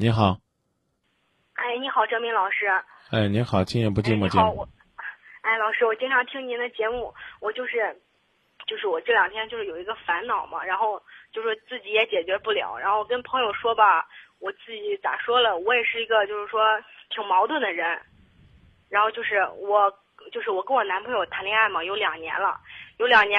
你好，哎，你好，郑明老师。哎，你好，今夜不寂寞节哎你好，目。我，哎，老师，我经常听您的节目，我就是，就是我这两天就是有一个烦恼嘛，然后就是自己也解决不了，然后跟朋友说吧，我自己咋说了，我也是一个就是说挺矛盾的人，然后就是我就是我跟我男朋友谈恋爱嘛，有两年了，有两年。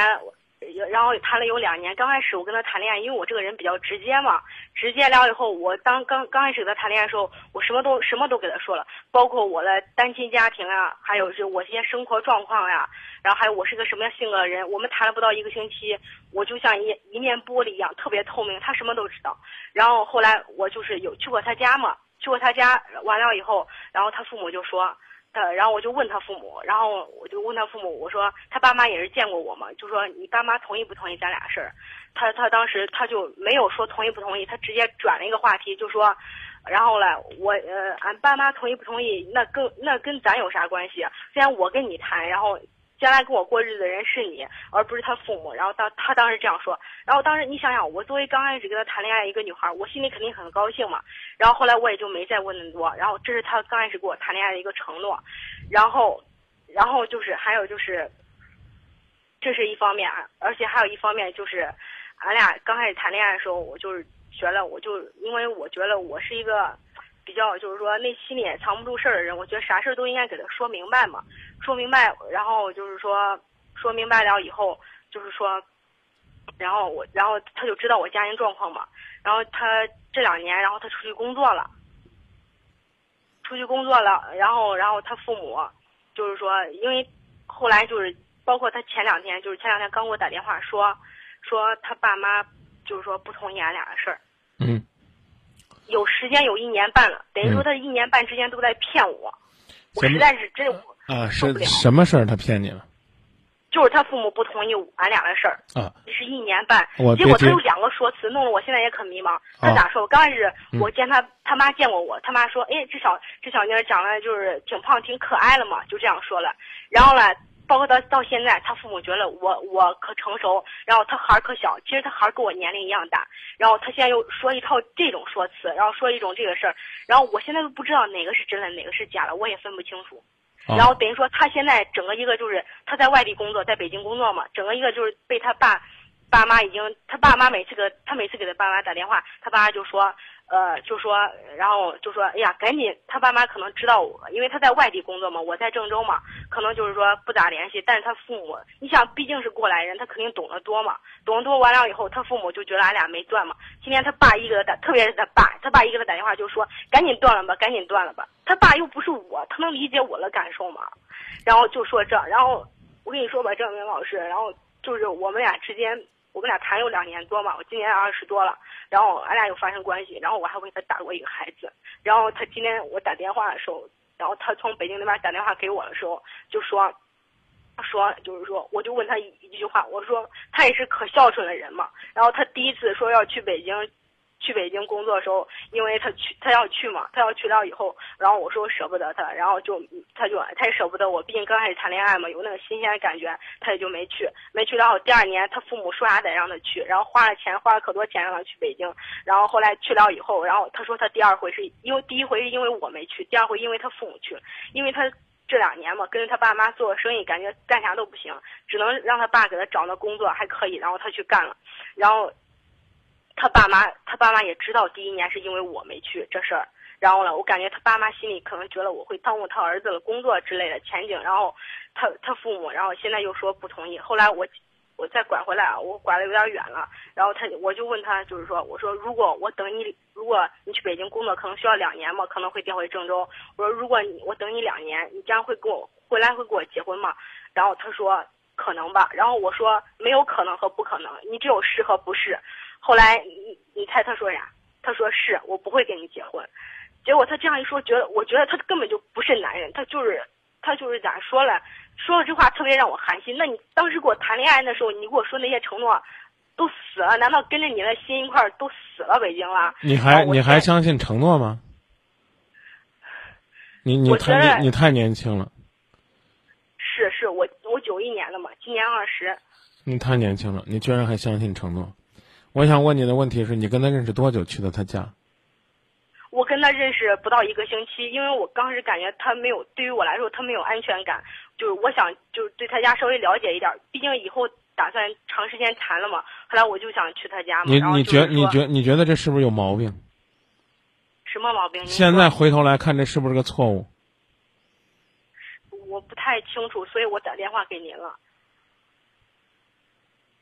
然后谈了有两年，刚开始我跟他谈恋爱，因为我这个人比较直接嘛，直接了以后，我当刚刚开始跟他谈恋爱的时候，我什么都什么都给他说了，包括我的单亲家庭啊，还有就我这些生活状况呀、然后还有我是个什么样性格的人。我们谈了不到一个星期，我就像一一面玻璃一样，特别透明，他什么都知道。然后后来我就是有去过他家嘛，去过他家，完了以后，然后他父母就说。呃，然后我就问他父母，然后我就问他父母，我说他爸妈也是见过我嘛，就说你爸妈同意不同意咱俩事儿？他他当时他就没有说同意不同意，他直接转了一个话题，就说，然后嘞，我呃，俺爸妈同意不同意，那跟那跟咱有啥关系虽？然我跟你谈，然后将来跟我过日子的人是你，而不是他父母。然后当他当时这样说，然后当时你想想，我作为刚开始跟他谈恋爱一个女孩，我心里肯定很高兴嘛。然后后来我也就没再问那么多。然后这是他刚开始跟我谈恋爱的一个承诺，然后，然后就是还有就是，这是一方面，而且还有一方面就是，俺俩刚开始谈恋爱的时候，我就是觉得，我就因为我觉得我是一个比较就是说内心里也藏不住事儿的人，我觉得啥事儿都应该给他说明白嘛，说明白，然后就是说说明白了以后，就是说。然后我，然后他就知道我家庭状况嘛。然后他这两年，然后他出去工作了，出去工作了。然后，然后他父母就是说，因为后来就是包括他前两天，就是前两天刚给我打电话说，说他爸妈就是说不同意俺俩的事儿。嗯，有时间有一年半了，等于说他一年半之间都在骗我，我实在是真啊，是受不了什么事儿？他骗你了就是他父母不同意俺俩的事儿。啊？是一年半我，结果他有两个说辞，弄得我现在也可迷茫。他啊咋说？我刚开始嗯我见他他妈见过我，他妈说，哎，这小这小妮儿长得就是挺胖挺可爱了嘛，就这样说了。然后呢，包括到到现在，他父母觉得我我可成熟，然后他孩儿可小，其实他孩儿跟我年龄一样大。然后他现在又说一套这种说辞，然后说一种这个事儿，然后我现在都不知道哪个是真的，哪个是假的，我也分不清楚。啊然后等于说他现在整个一个就是他在外地工作，在北京工作嘛，整个一个就是被他爸爸妈已经，他爸妈每次给他每次给他爸妈打电话，他爸妈就说，呃，就说，然后就说，哎呀，赶紧，他爸妈可能知道我，因为他在外地工作嘛，我在郑州嘛，可能就是说不咋联系，但是他父母，你想毕竟是过来人，他肯定懂得多嘛，懂得多完了以后，他父母就觉得俺俩没断嘛。今天他爸一给他打，特别是他爸，他爸一给他打电话就说，赶紧断了吧，赶紧断了吧。他爸又不是我，他能理解我的感受吗？然后就说这，然后我跟你说吧，郑明老师，然后就是我们俩之间，我们俩谈有两年多嘛，我今年二十多了，然后俺俩又发生关系，然后我还为他打过一个孩子，然后他今天我打电话的时候，然后他从北京那边打电话给我的时候，就说。说就是说，我就问他一句话，我说他也是可孝顺的人嘛。然后他第一次说要去北京，去北京工作的时候，因为他去他要去嘛，他要去了以后，然后我说舍不得他，然后就他就他也舍不得我，毕竟刚开始谈恋爱嘛，有那个新鲜的感觉，他也就没去，没去。然后第二年他父母说啥得让他去，然后花了钱，花了可多钱让他去北京。然后后来去了以后，然后他说他第二回是因为第一回是因为我没去，第二回因为他父母去了，因为他。这两年嘛，跟着他爸妈做生意，感觉干啥都不行，只能让他爸给他找那工作还可以，然后他去干了，然后他爸妈他爸妈也知道第一年是因为我没去这事儿，然后呢，我感觉他爸妈心里可能觉得我会耽误他儿子的工作之类的前景，然后他他父母，然后现在又说不同意，后来我我再拐回来啊，我拐的有点远了，然后他我就问他，就是说，我说如果我等你，如果你去北京工作，可能需要两年嘛，可能会调回郑州，我说如果你我等你两年，你这样会跟我回来会跟我结婚吗？然后他说可能吧，然后我说没有可能和不可能，你只有是和不是。后来你你猜他说啥？他说是我不会跟你结婚。结果他这样一说，觉得我觉得他根本就不是男人，他就是他就是咋说了，说了这话特别让我寒心。那你当时跟我谈恋爱的时候，你给我说那些承诺都死了，难道跟着你的心一块儿都死了北京了？你还你还相信承诺吗？你你太你你太年轻了，是是我我九一年的嘛，今年二十。你太年轻了，你居然还相信承诺。我想问你的问题是你跟他认识多久去的他家？我跟他认识不到一个星期，因为我当时感觉他没有，对于我来说他没有安全感，就是我想就是对他家稍微了解一点，毕竟以后打算长时间谈了嘛。后来我就想去他家嘛。你你觉你觉你觉得这是不是有毛病？什么毛病？您现在回头来看，这是不是个错误？我不太清楚，所以我打电话给您了。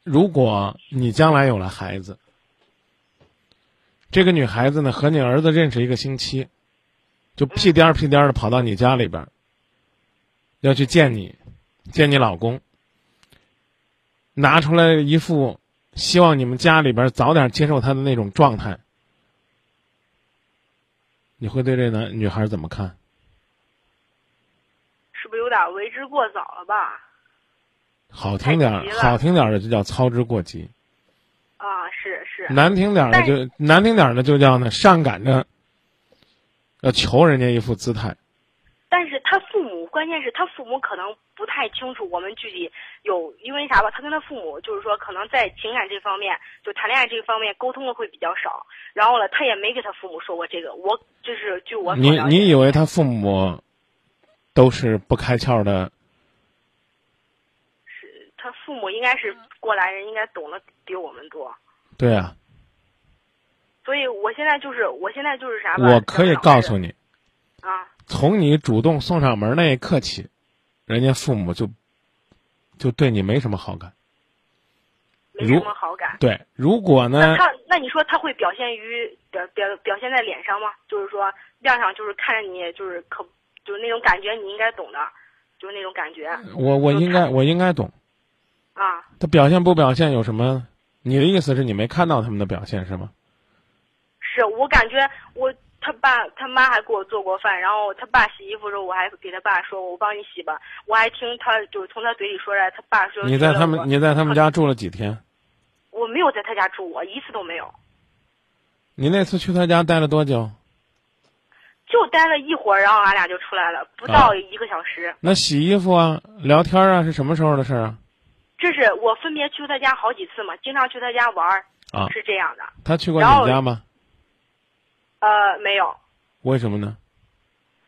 如果你将来有了孩子，这个女孩子呢和你儿子认识一个星期，就屁颠儿屁颠儿的跑到你家里边儿，要去见你，见你老公，拿出来一副希望你们家里边儿早点接受他的那种状态，你会对这男女孩怎么看？是不是有点为之过早了吧？好听点儿好听点儿的就叫操之过急。啊，是是，难听点儿的就难听点儿的就叫呢上赶着要求人家一副姿态。但是他父母，关键是他父母可能不太清楚我们具体有，因为啥吧？他跟他父母就是说，可能在情感这方面，就谈恋爱这方面沟通的会比较少。然后呢，他也没给他父母说过这个。我就是据我你你以为他父母都是不开窍的？父母应该是过来人，应该懂得比我们多。对啊，所以我现在就是，我现在就是啥吧？我可以告诉你你，啊，从你主动送上门那一刻起，人家父母就就对你没什么好感。没什么好感。对，如果呢那，他那你说他会表现于表表表现在脸上吗？就是说亮上就是看着你就是可就是那种感觉，你应该懂的，就是那种感觉我我应该我应该懂，啊。他表现不表现有什么？你的意思是你没看到他们的表现是吗？是我感觉我他爸他妈还给我做过饭，然后他爸洗衣服的时候，我还给他爸说我帮你洗吧。我还听他就是从他嘴里说出来，他爸说你在他们你在他们家住了几天？我没有在他家住过，一次都没有，你那次去他家待了多久？就待了一会儿，然后俺俩就出来了，不到一个小时。那洗衣服啊、聊天啊是什么时候的事儿啊？这是我分别去他家好几次嘛，经常去他家玩儿，啊是这样的。他去过你家吗？呃，没有，为什么呢？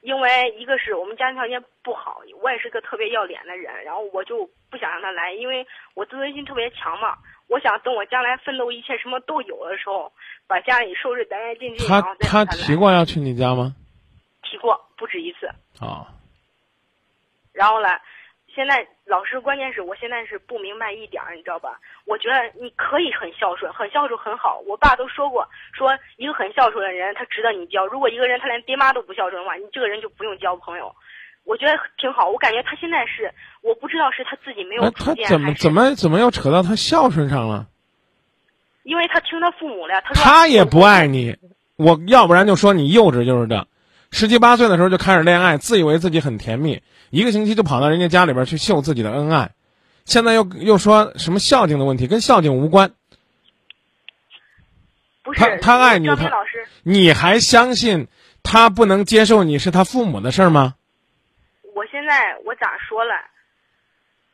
因为一个是我们家庭条件不好，我也是个特别要脸的人，然后我就不想让他来，因为我自尊心特别强嘛。我想等我将来奋斗一切什么都有的时候，把家里收拾干干净净，他他提过要去你家吗？提过不止一次。啊，然后呢，现在老师关键是我现在是不明白一点儿，你知道吧？我觉得你可以很孝顺，很孝顺很好。我爸都说过，说一个很孝顺的人，他值得你交。如果一个人他连爹妈都不孝顺的话，你这个人就不用交朋友。我觉得挺好，我感觉他现在是，我不知道是他自己没有那主见，他怎么怎么怎么又扯到他孝顺上了？因为他听他父母了，他说他也不爱你，我要不然就说你幼稚就是这。十七八岁的时候就开始恋爱，自以为自己很甜蜜，一个星期就跑到人家家里边去秀自己的恩爱，现在又又说什么孝敬的问题，跟孝敬无关。不是他他爱你老师，你还相信他不能接受你是他父母的事儿吗？我现在我咋说了？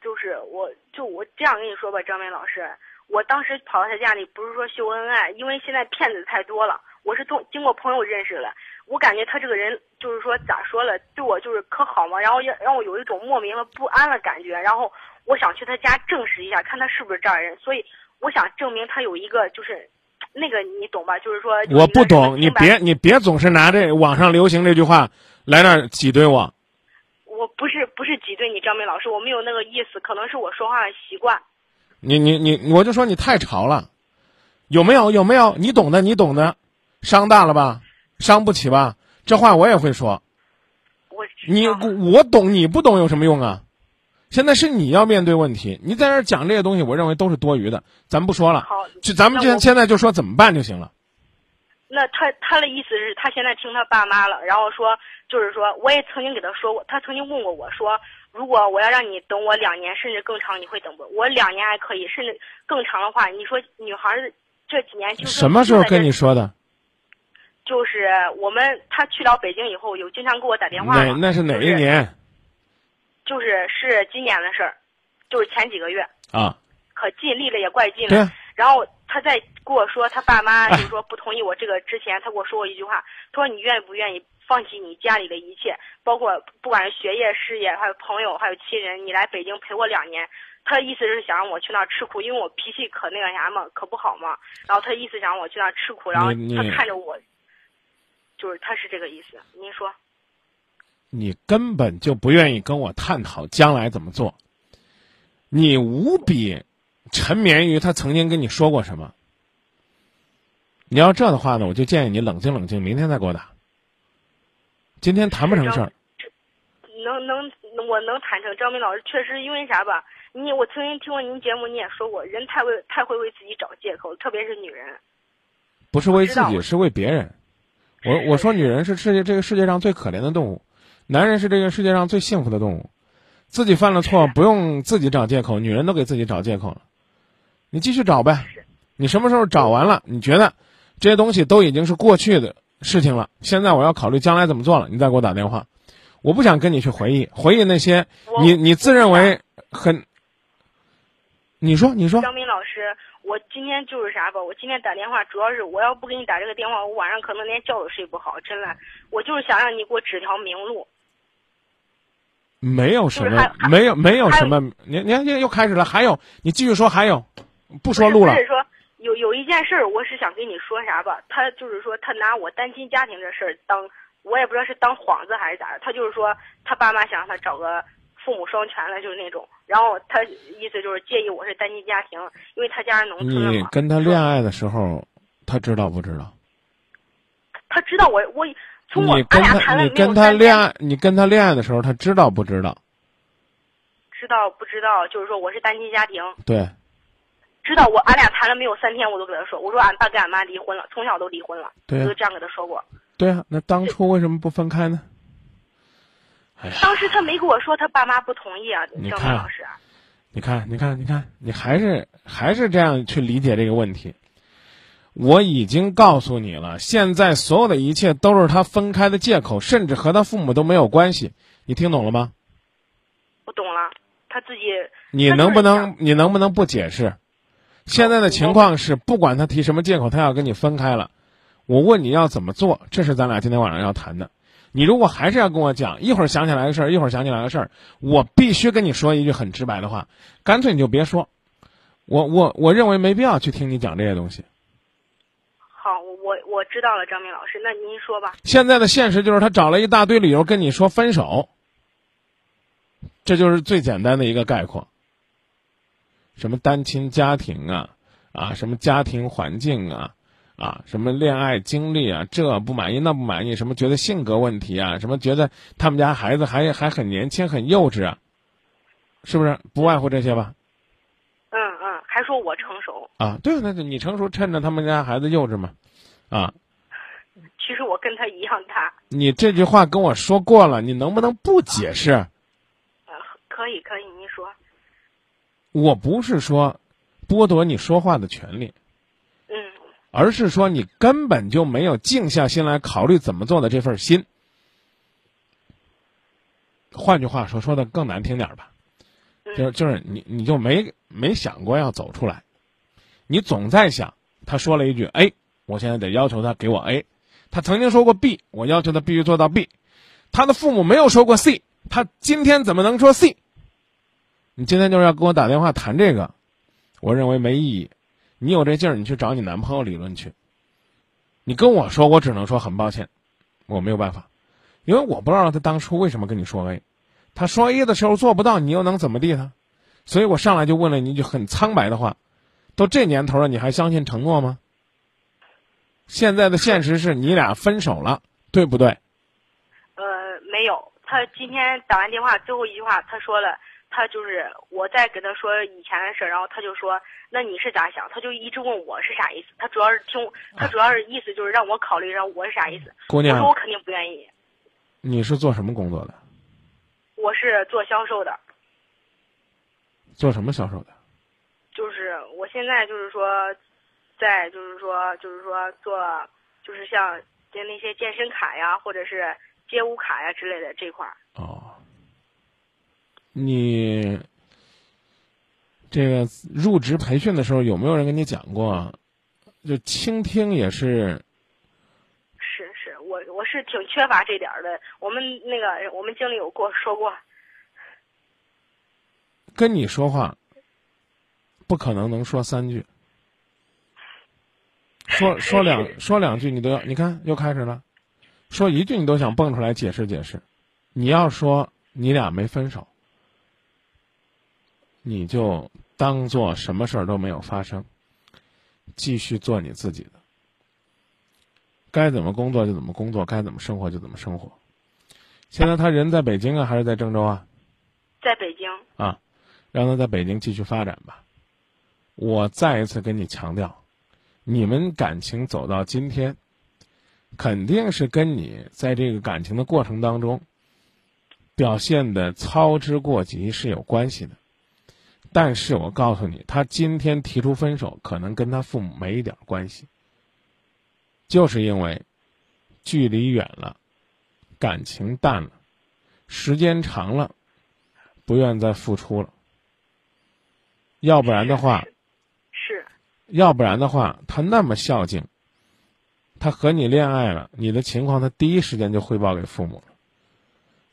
就是我就我这样跟你说吧，张明老师，我当时跑到他家里不是说秀恩爱，因为现在骗子太多了，我是通经过朋友认识了。我感觉他这个人就是说咋说了，对我就是可好嘛，然后让让我有一种莫名的不安的感觉，然后我想去他家证实一下，看他是不是这样人，所以我想证明他有一个就是那个你懂吧？就是说我不懂，你别你别总是拿这网上流行这句话来那儿挤兑我。我不是不是挤兑你，张明老师，我没有那个意思，可能是我说话的习惯。你你你，我就说你太潮了，有没有有没有？你懂的，你懂的，伤大了吧？伤不起吧？这话我也会说。我你我懂，你不懂有什么用啊？现在是你要面对问题，你在这儿讲这些东西，我认为都是多余的，咱不说了。好，就咱们现现在就说怎么办就行了。那他他的意思是他现在听他爸妈了，然后说就是说，我也曾经给他说过，他曾经问过我说，如果我要让你等我两年甚至更长，你会等不？我两年还可以，甚至更长的话，你说女孩儿这几年就是什么时候跟你？说的？就是我们他去了北京以后，有经常给我打电话哪嘛那是哪一年就是是今年的事儿，就是前几个月，啊？可尽力了也怪近了。对啊，然后他他在跟我说他爸妈就是说不同意我这个之前，他跟我说过一句话，他说你愿不愿意放弃你家里的一切，包括不管是学业、事业，还有朋友，还有亲人，你来北京陪我两年。他的意思是想让我去那儿吃苦，因为我脾气可那个啥嘛，可不好嘛。然后他意思想让我去那儿吃苦，然后他看着我，就是他是这个意思。您说？你根本就不愿意跟我探讨将来怎么做，你无比沉湎于他曾经跟你说过什么。你要这的话呢，我就建议你冷静冷静，明天再给我打。今天谈不成事儿。能能，我能坦诚，张明老师确实因为啥吧？你我曾经听过您节目，你也说过，人太为太会为自己找借口，特别是女人。不是为自己，是为别人。我我说女人是世界这个世界上最可怜的动物，男人是这个世界上最幸福的动物。自己犯了错不用自己找借口，女人都给自己找借口了。你继续找呗，你什么时候找完了？你觉得这些东西都已经是过去的事情了？现在我要考虑将来怎么做了，你再给我打电话。我不想跟你去回忆回忆那些你你自认为很。你说，你说，张明老师，我今天就是啥吧？我今天打电话，主要是我要不给你打这个电话，我晚上可能连觉都睡不好。真的，我就是想让你给我指条明路。没有什么，没有，没有什么。你你你又开始了，还有，你继续说，还有，不说路了。是说有有一件事儿，我是想跟你说啥吧？他就是说，他拿我单亲家庭这事儿当，我也不知道是当幌子还是咋的。他就是说，他爸妈想让他找个。父母双全了，就是那种。然后他意思就是介意我是单亲家庭，因为他家是农村的你跟他恋爱的时候，他知道不知道？他知道我我从我俺俩谈了你跟他恋爱，你跟他恋爱的时候，他知道不知道？知道不知道？就是说我是单亲家庭。对。知道我俺俩谈了没有三天，我都跟他说，我说俺爸跟俺妈离婚了，从小都离婚了，对都这样跟他说过。对啊，那当初为什么不分开呢？当时他没跟我说他爸妈不同意啊，张明老师。你看，你看，你看，你还是还是这样去理解这个问题。我已经告诉你了，现在所有的一切都是他分开的借口，甚至和他父母都没有关系。你听懂了吗？我懂了，他自己。你能不能你能不能不解释？现在的情况是，不管他提什么借口，他要跟你分开了。我问你要怎么做，这是咱俩今天晚上要谈的。你如果还是要跟我讲，一会儿想起来个事儿，一会儿想起来个事儿，我必须跟你说一句很直白的话，干脆你就别说，我我我认为没必要去听你讲这些东西。好，我我知道了，张明老师，那您说吧。现在的现实就是他找了一大堆理由跟你说分手，这就是最简单的一个概括。什么单亲家庭啊，啊，什么家庭环境啊。啊，什么恋爱经历啊，这不满意那不满意，什么觉得性格问题啊，什么觉得他们家孩子还还很年轻很幼稚啊，是不是？不外乎这些吧。嗯嗯，还说我成熟啊？对，那你成熟，趁着他们家孩子幼稚嘛，啊。其实我跟他一样大。你这句话跟我说过了，你能不能不解释？呃，可以可以，您说。我不是说剥夺你说话的权利。而是说你根本就没有静下心来考虑怎么做的这份心。换句话说，说的更难听点吧，就是就是你你就没没想过要走出来，你总在想，他说了一句 A，我现在得要求他给我 A，他曾经说过 B，我要求他必须做到 B，他的父母没有说过 C，他今天怎么能说 C？你今天就是要跟我打电话谈这个，我认为没意义。你有这劲儿，你去找你男朋友理论去。你跟我说，我只能说很抱歉，我没有办法，因为我不知道他当初为什么跟你说 A，他说 A 的时候做不到，你又能怎么地他？所以我上来就问了你一句很苍白的话：都这年头了，你还相信承诺吗？现在的现实是你俩分手了，对不对？呃，没有，他今天打完电话最后一句话，他说了。他就是我在跟他说以前的事儿，然后他就说：“那你是咋想？”他就一直问我是啥意思。他主要是听，他主要是意思就是让我考虑，让我是啥意思。姑娘，我说我肯定不愿意。你是做什么工作的？我是做销售的。做什么销售的？就是我现在就是说，在就是说就是说做就是像接那些健身卡呀，或者是街舞卡呀之类的这块儿。哦。你这个入职培训的时候有没有人跟你讲过，就倾听也是。是是，我我是挺缺乏这点儿的。我们那个我们经理有过说过，跟你说话，不可能能说三句。说 说两说两句，你都要你看又开始了，说一句你都想蹦出来解释解释。你要说你俩没分手，你就当做什么事儿都没有发生，继续做你自己的。该怎么工作就怎么工作，该怎么生活就怎么生活。现在他人在北京啊，还是在郑州啊？在北京。啊，让他在北京继续发展吧。我再一次跟你强调。你们感情走到今天，肯定是跟你在这个感情的过程当中表现的操之过急是有关系的。但是我告诉你，他今天提出分手，可能跟他父母没一点关系，就是因为距离远了，感情淡了，时间长了，不愿再付出了。要不然的话。是要不然的话，他那么孝敬，他和你恋爱了，你的情况他第一时间就汇报给父母了。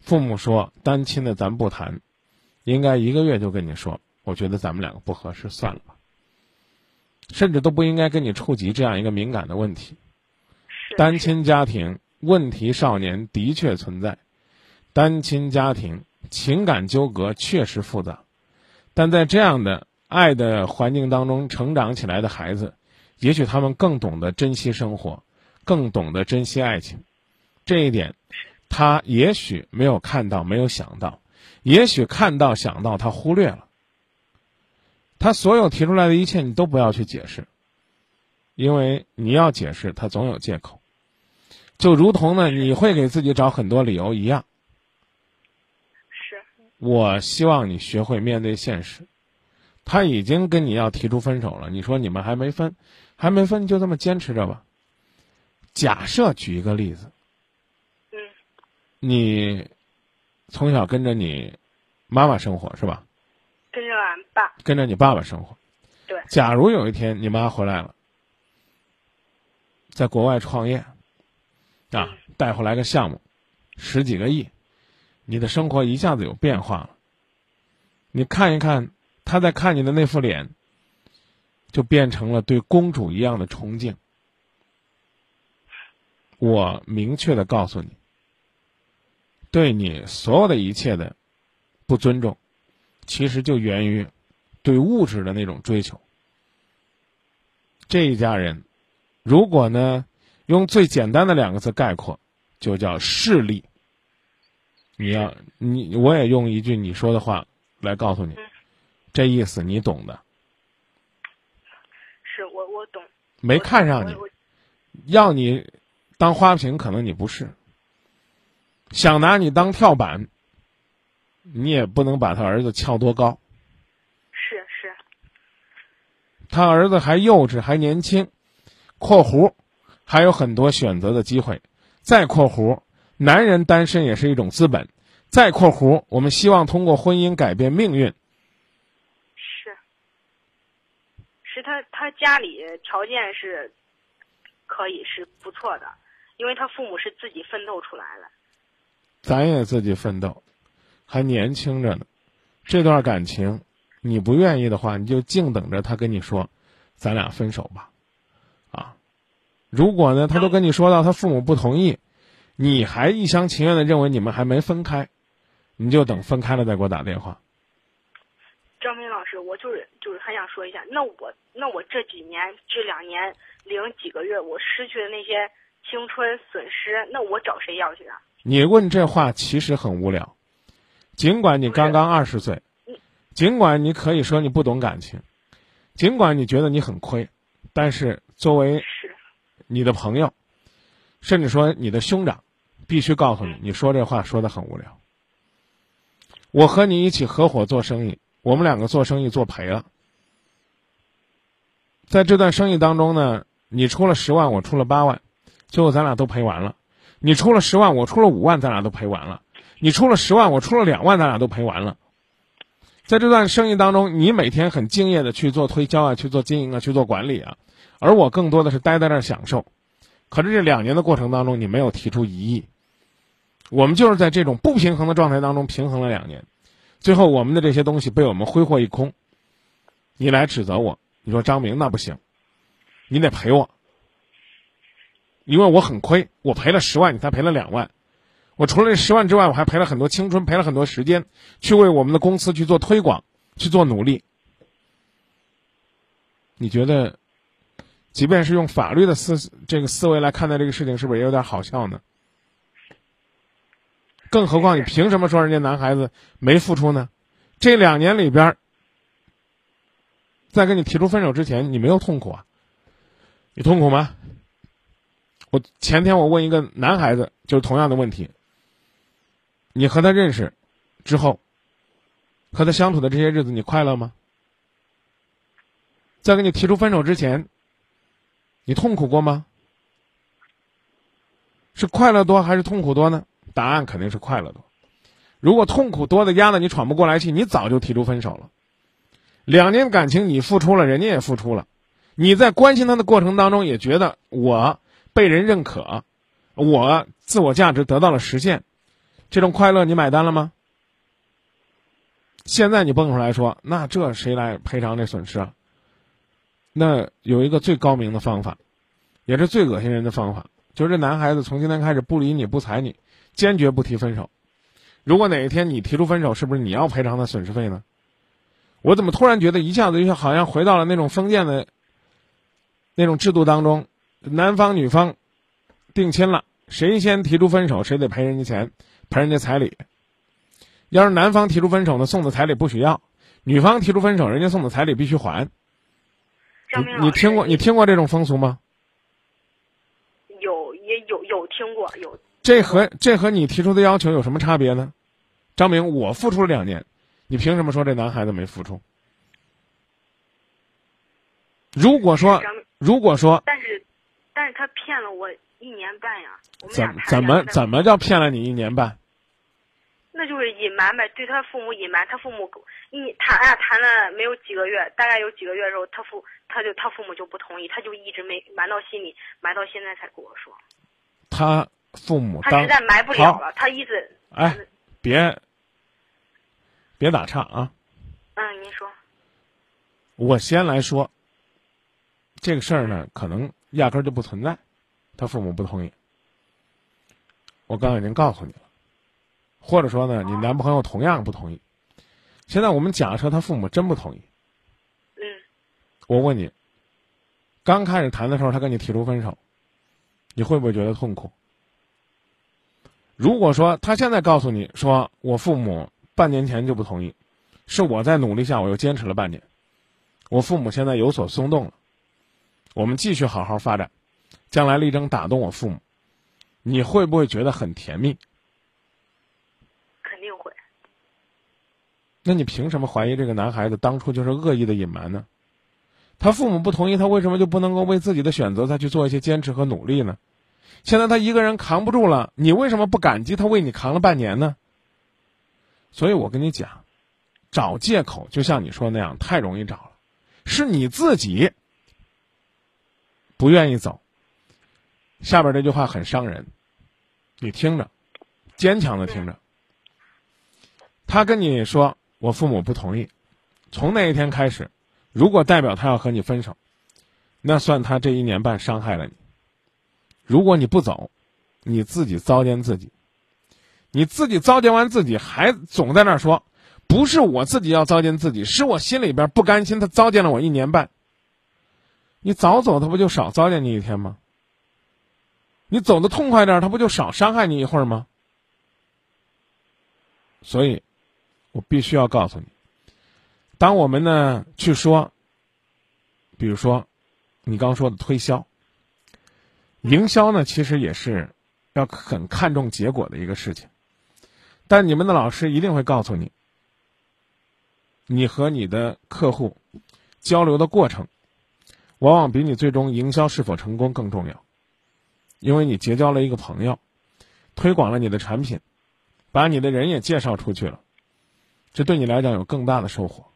父母说单亲的咱不谈，应该一个月就跟你说，我觉得咱们两个不合适，算了吧。甚至都不应该跟你触及这样一个敏感的问题。单亲家庭问题少年的确存在，单亲家庭情感纠葛确实复杂，但在这样的。爱的环境当中成长起来的孩子，也许他们更懂得珍惜生活，更懂得珍惜爱情。这一点，他也许没有看到，没有想到，也许看到想到，他忽略了。他所有提出来的一切，你都不要去解释，因为你要解释，他总有借口。就如同呢，你会给自己找很多理由一样。是。我希望你学会面对现实。他已经跟你要提出分手了，你说你们还没分，还没分就这么坚持着吧。假设举一个例子，嗯，你从小跟着你妈妈生活是吧？跟着俺爸。跟着你爸爸生活。对。假如有一天你妈回来了，在国外创业，啊，带回来个项目，十几个亿，你的生活一下子有变化了。你看一看。他在看你的那副脸，就变成了对公主一样的崇敬。我明确的告诉你，对你所有的一切的不尊重，其实就源于对物质的那种追求。这一家人，如果呢用最简单的两个字概括，就叫势利。你要你，我也用一句你说的话来告诉你。这意思你懂的，是我我懂。没看上你，要你当花瓶，可能你不是。想拿你当跳板，你也不能把他儿子翘多高。是是。他儿子还幼稚，还年轻（括弧），还有很多选择的机会。再括弧，男人单身也是一种资本。再括弧，我们希望通过婚姻改变命运。是是他，他家里条件是可以是不错的，因为他父母是自己奋斗出来的。咱也自己奋斗，还年轻着呢。这段感情，你不愿意的话，你就静等着他跟你说，咱俩分手吧。啊，如果呢，他都跟你说到他父母不同意，你还一厢情愿的认为你们还没分开，你就等分开了再给我打电话。张明老师，我就是就是还想说一下，那我那我这几年这两年零几个月，我失去的那些青春损失，那我找谁要去啊？你问这话其实很无聊，尽管你刚刚二十岁，尽管你可以说你不懂感情，尽管你觉得你很亏，但是作为你的朋友，甚至说你的兄长，必须告诉你，你说这话说的很无聊。我和你一起合伙做生意。我们两个做生意做赔了，在这段生意当中呢，你出了十万，我出了八万，最后咱俩都赔完了。你出了十万，我出了五万，咱俩都赔完了。你出了十万，我出了两万，咱俩都赔完了。在这段生意当中，你每天很敬业的去做推销啊，去做经营啊，去做管理啊，而我更多的是待在那儿享受。可是这两年的过程当中，你没有提出异议，我们就是在这种不平衡的状态当中平衡了两年，最后我们的这些东西被我们挥霍一空。你来指责我，你说张明那不行，你得赔我，因为我很亏，我赔了十万，你才赔了两万。我除了这十万之外，我还赔了很多青春，赔了很多时间，去为我们的公司去做推广，去做努力。你觉得，即便是用法律的思这个思维来看待这个事情，是不是也有点好笑呢？更何况，你凭什么说人家男孩子没付出呢？这两年里边，在跟你提出分手之前，你没有痛苦啊？你痛苦吗？我前天我问一个男孩子，就是同样的问题。你和他认识之后，和他相处的这些日子，你快乐吗？在跟你提出分手之前，你痛苦过吗？是快乐多还是痛苦多呢？答案肯定是快乐多。如果痛苦多的压得你喘不过来气，你早就提出分手了。两年感情你付出了，人家也付出了，你在关心他的过程当中也觉得我被人认可，我自我价值得到了实现。这种快乐你买单了吗？现在你蹦出来说，那这谁来赔偿这损失啊？那有一个最高明的方法，也是最恶心人的方法，就是这男孩子从今天开始不理你不睬你，坚决不提分手。如果哪一天你提出分手，是不是你要赔偿他损失费呢？我怎么突然觉得一下子就像好像回到了那种封建的那种制度当中，男方女方定亲了，谁先提出分手，谁得赔人家钱。赔人家彩礼，要是男方提出分手呢，送的彩礼不许要；女方提出分手，人家送的彩礼必须还。你你听过你听过这种风俗吗？有也有有听过有。这和这和你提出的要求有什么差别呢？张明，我付出了两年，你凭什么说这男孩子没付出？如果说如果说，但是但是他骗了我一年半呀。怎怎么怎么叫骗了你一年半？那就是隐瞒呗，对他父母隐瞒，他父母一谈呀谈了没有几个月，大概有几个月之后，他父他就他父母就不同意，他就一直没瞒到心里，瞒到现在才跟我说。他父母他实在埋不了了，他一直哎，别别打岔啊。嗯，您说。我先来说，这个事儿呢，可能压根儿就不存在，他父母不同意。我刚刚已经告诉你了，或者说呢，你男朋友同样不同意。现在我们假设他父母真不同意。嗯。我问你，刚开始谈的时候，他跟你提出分手，你会不会觉得痛苦？如果说他现在告诉你说，我父母半年前就不同意，是我在努力下，我又坚持了半年，我父母现在有所松动了，我们继续好好发展，将来力争打动我父母。你会不会觉得很甜蜜？肯定会。那你凭什么怀疑这个男孩子当初就是恶意的隐瞒呢？他父母不同意，他为什么就不能够为自己的选择再去做一些坚持和努力呢？现在他一个人扛不住了，你为什么不感激他为你扛了半年呢？所以我跟你讲，找借口就像你说那样太容易找了，是你自己不愿意走。下边这句话很伤人，你听着，坚强的听着。他跟你说我父母不同意，从那一天开始，如果代表他要和你分手，那算他这一年半伤害了你。如果你不走，你自己糟践自己，你自己糟践完自己，还总在那说，不是我自己要糟践自己，是我心里边不甘心，他糟践了我一年半。你早走，他不就少糟践你一天吗？你走的痛快点，他不就少伤害你一会儿吗？所以，我必须要告诉你，当我们呢去说，比如说，你刚说的推销、营销呢，其实也是要很看重结果的一个事情。但你们的老师一定会告诉你，你和你的客户交流的过程，往往比你最终营销是否成功更重要。因为你结交了一个朋友，推广了你的产品，把你的人也介绍出去了，这对你来讲有更大的收获。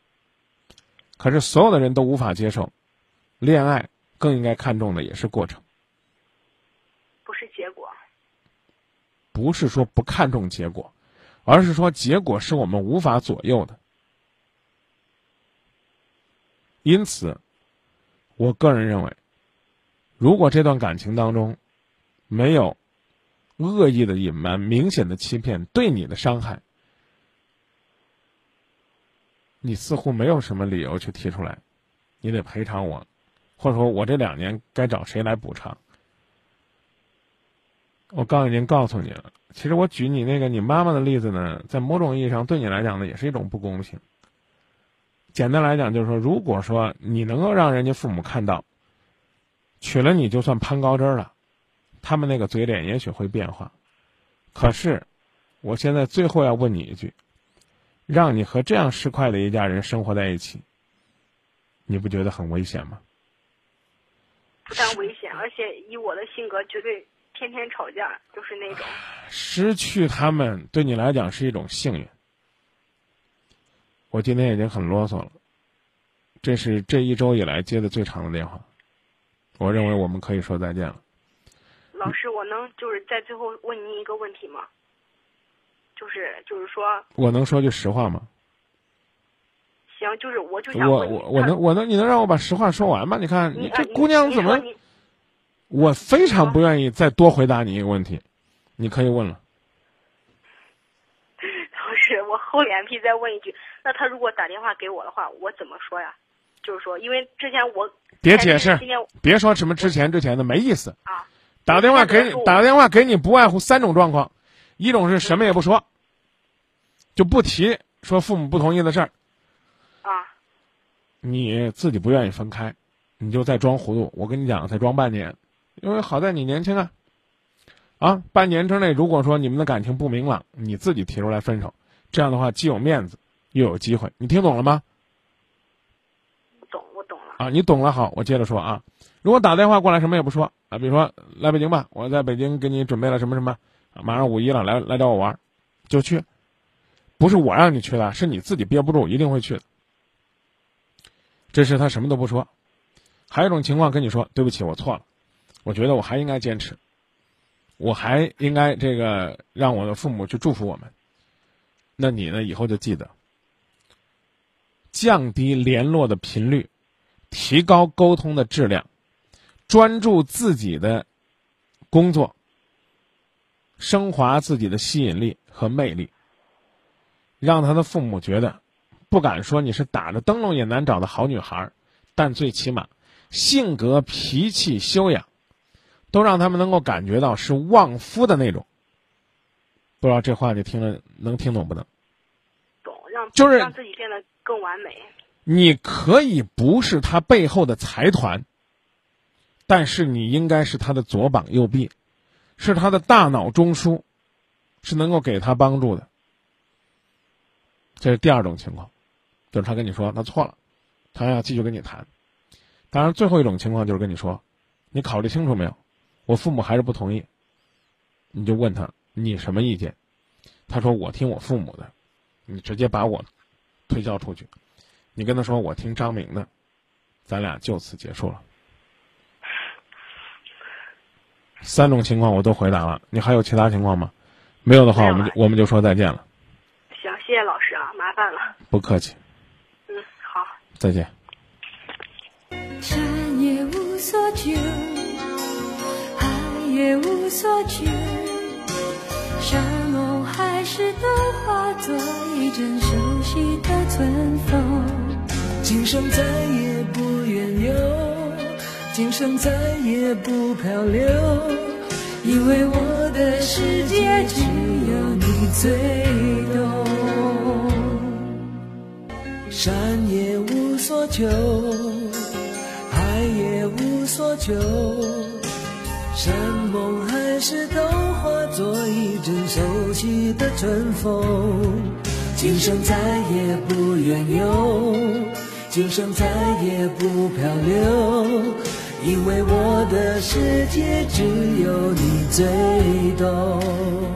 可是所有的人都无法接受，恋爱更应该看重的也是过程，不是结果。不是说不看重结果，而是说结果是我们无法左右的。因此，我个人认为，如果这段感情当中没有恶意的隐瞒、明显的欺骗、对你的伤害，你似乎没有什么理由去提出来，你得赔偿我，或者说我这两年该找谁来补偿？我刚已经告诉你了，其实我举你那个你妈妈的例子呢，在某种意义上对你来讲呢，也是一种不公平。简单来讲，就是说，如果说你能够让人家父母看到，娶了你就算攀高枝了，他们那个嘴脸也许会变化。可是，我现在最后要问你一句：让你和这样市侩的一家人生活在一起，你不觉得很危险吗？不但危险，而且以我的性格，绝对天天吵架，就是那种。失去他们对你来讲是一种幸运。我今天已经很啰嗦了，这是这一周以来接的最长的电话。我认为我们可以说再见了。老师，我能就是在最后问您一个问题吗？就是就是说，我能说句实话吗？行，就是我就想我我我能我能你能让我把实话说完吗？你看你这姑娘怎么？我非常不愿意再多回答你一个问题，你可以问了。老师，我厚脸皮再问一句。那他如果打电话给我的话，我怎么说呀？就是说，因为之前我别解释，别说什么之前之前的没意思啊。打电话给你，打电话给你，不外乎三种状况：一种是什么也不说，就不提说父母不同意的事儿啊。你自己不愿意分开，你就再装糊涂。我跟你讲，再装半年，因为好在你年轻啊。啊，半年之内，如果说你们的感情不明朗，你自己提出来分手，这样的话既有面子。又有机会，你听懂了吗？啊，你懂了，好，我接着说啊。如果打电话过来，什么也不说啊，比如说来北京吧，我在北京给你准备了什么什么，马上五一了，来来找我玩，就去。不是我让你去的，是你自己憋不住，一定会去的。这是他什么都不说。还有一种情况跟你说，对不起，我错了，我觉得我还应该坚持，我还应该这个让我的父母去祝福我们。那你呢？以后就记得。降低联络的频率，提高沟通的质量，专注自己的工作，升华自己的吸引力和魅力，让他的父母觉得，不敢说你是打着灯笼也难找的好女孩，但最起码性格、脾气、修养，都让他们能够感觉到是旺夫的那种。不知道这话你听了能听懂不能？懂，让就是让自己变得。更完美。你可以不是他背后的财团，但是你应该是他的左膀右臂，是他的大脑中枢，是能够给他帮助的。这是第二种情况，就是他跟你说他错了，他要继续跟你谈。当然，最后一种情况就是跟你说，你考虑清楚没有？我父母还是不同意。你就问他你什么意见？他说我听我父母的。你直接把我。推销出去，你跟他说我听张明的，咱俩就此结束了。三种情况我都回答了，你还有其他情况吗？没有的话，我们就我们就说再见了。行，谢谢老师啊，麻烦了。不客气。嗯，好。再见。山也无所求，海也无所求，山盟海誓都化作一阵熟悉的。春风，今生再也不远游，今生再也不漂流，因为我的世界只有你最懂。山也无所求，海也无所求，山盟海誓都化作一阵熟悉的春风。今生再也不远游，今生再也不漂流，因为我的世界只有你最懂。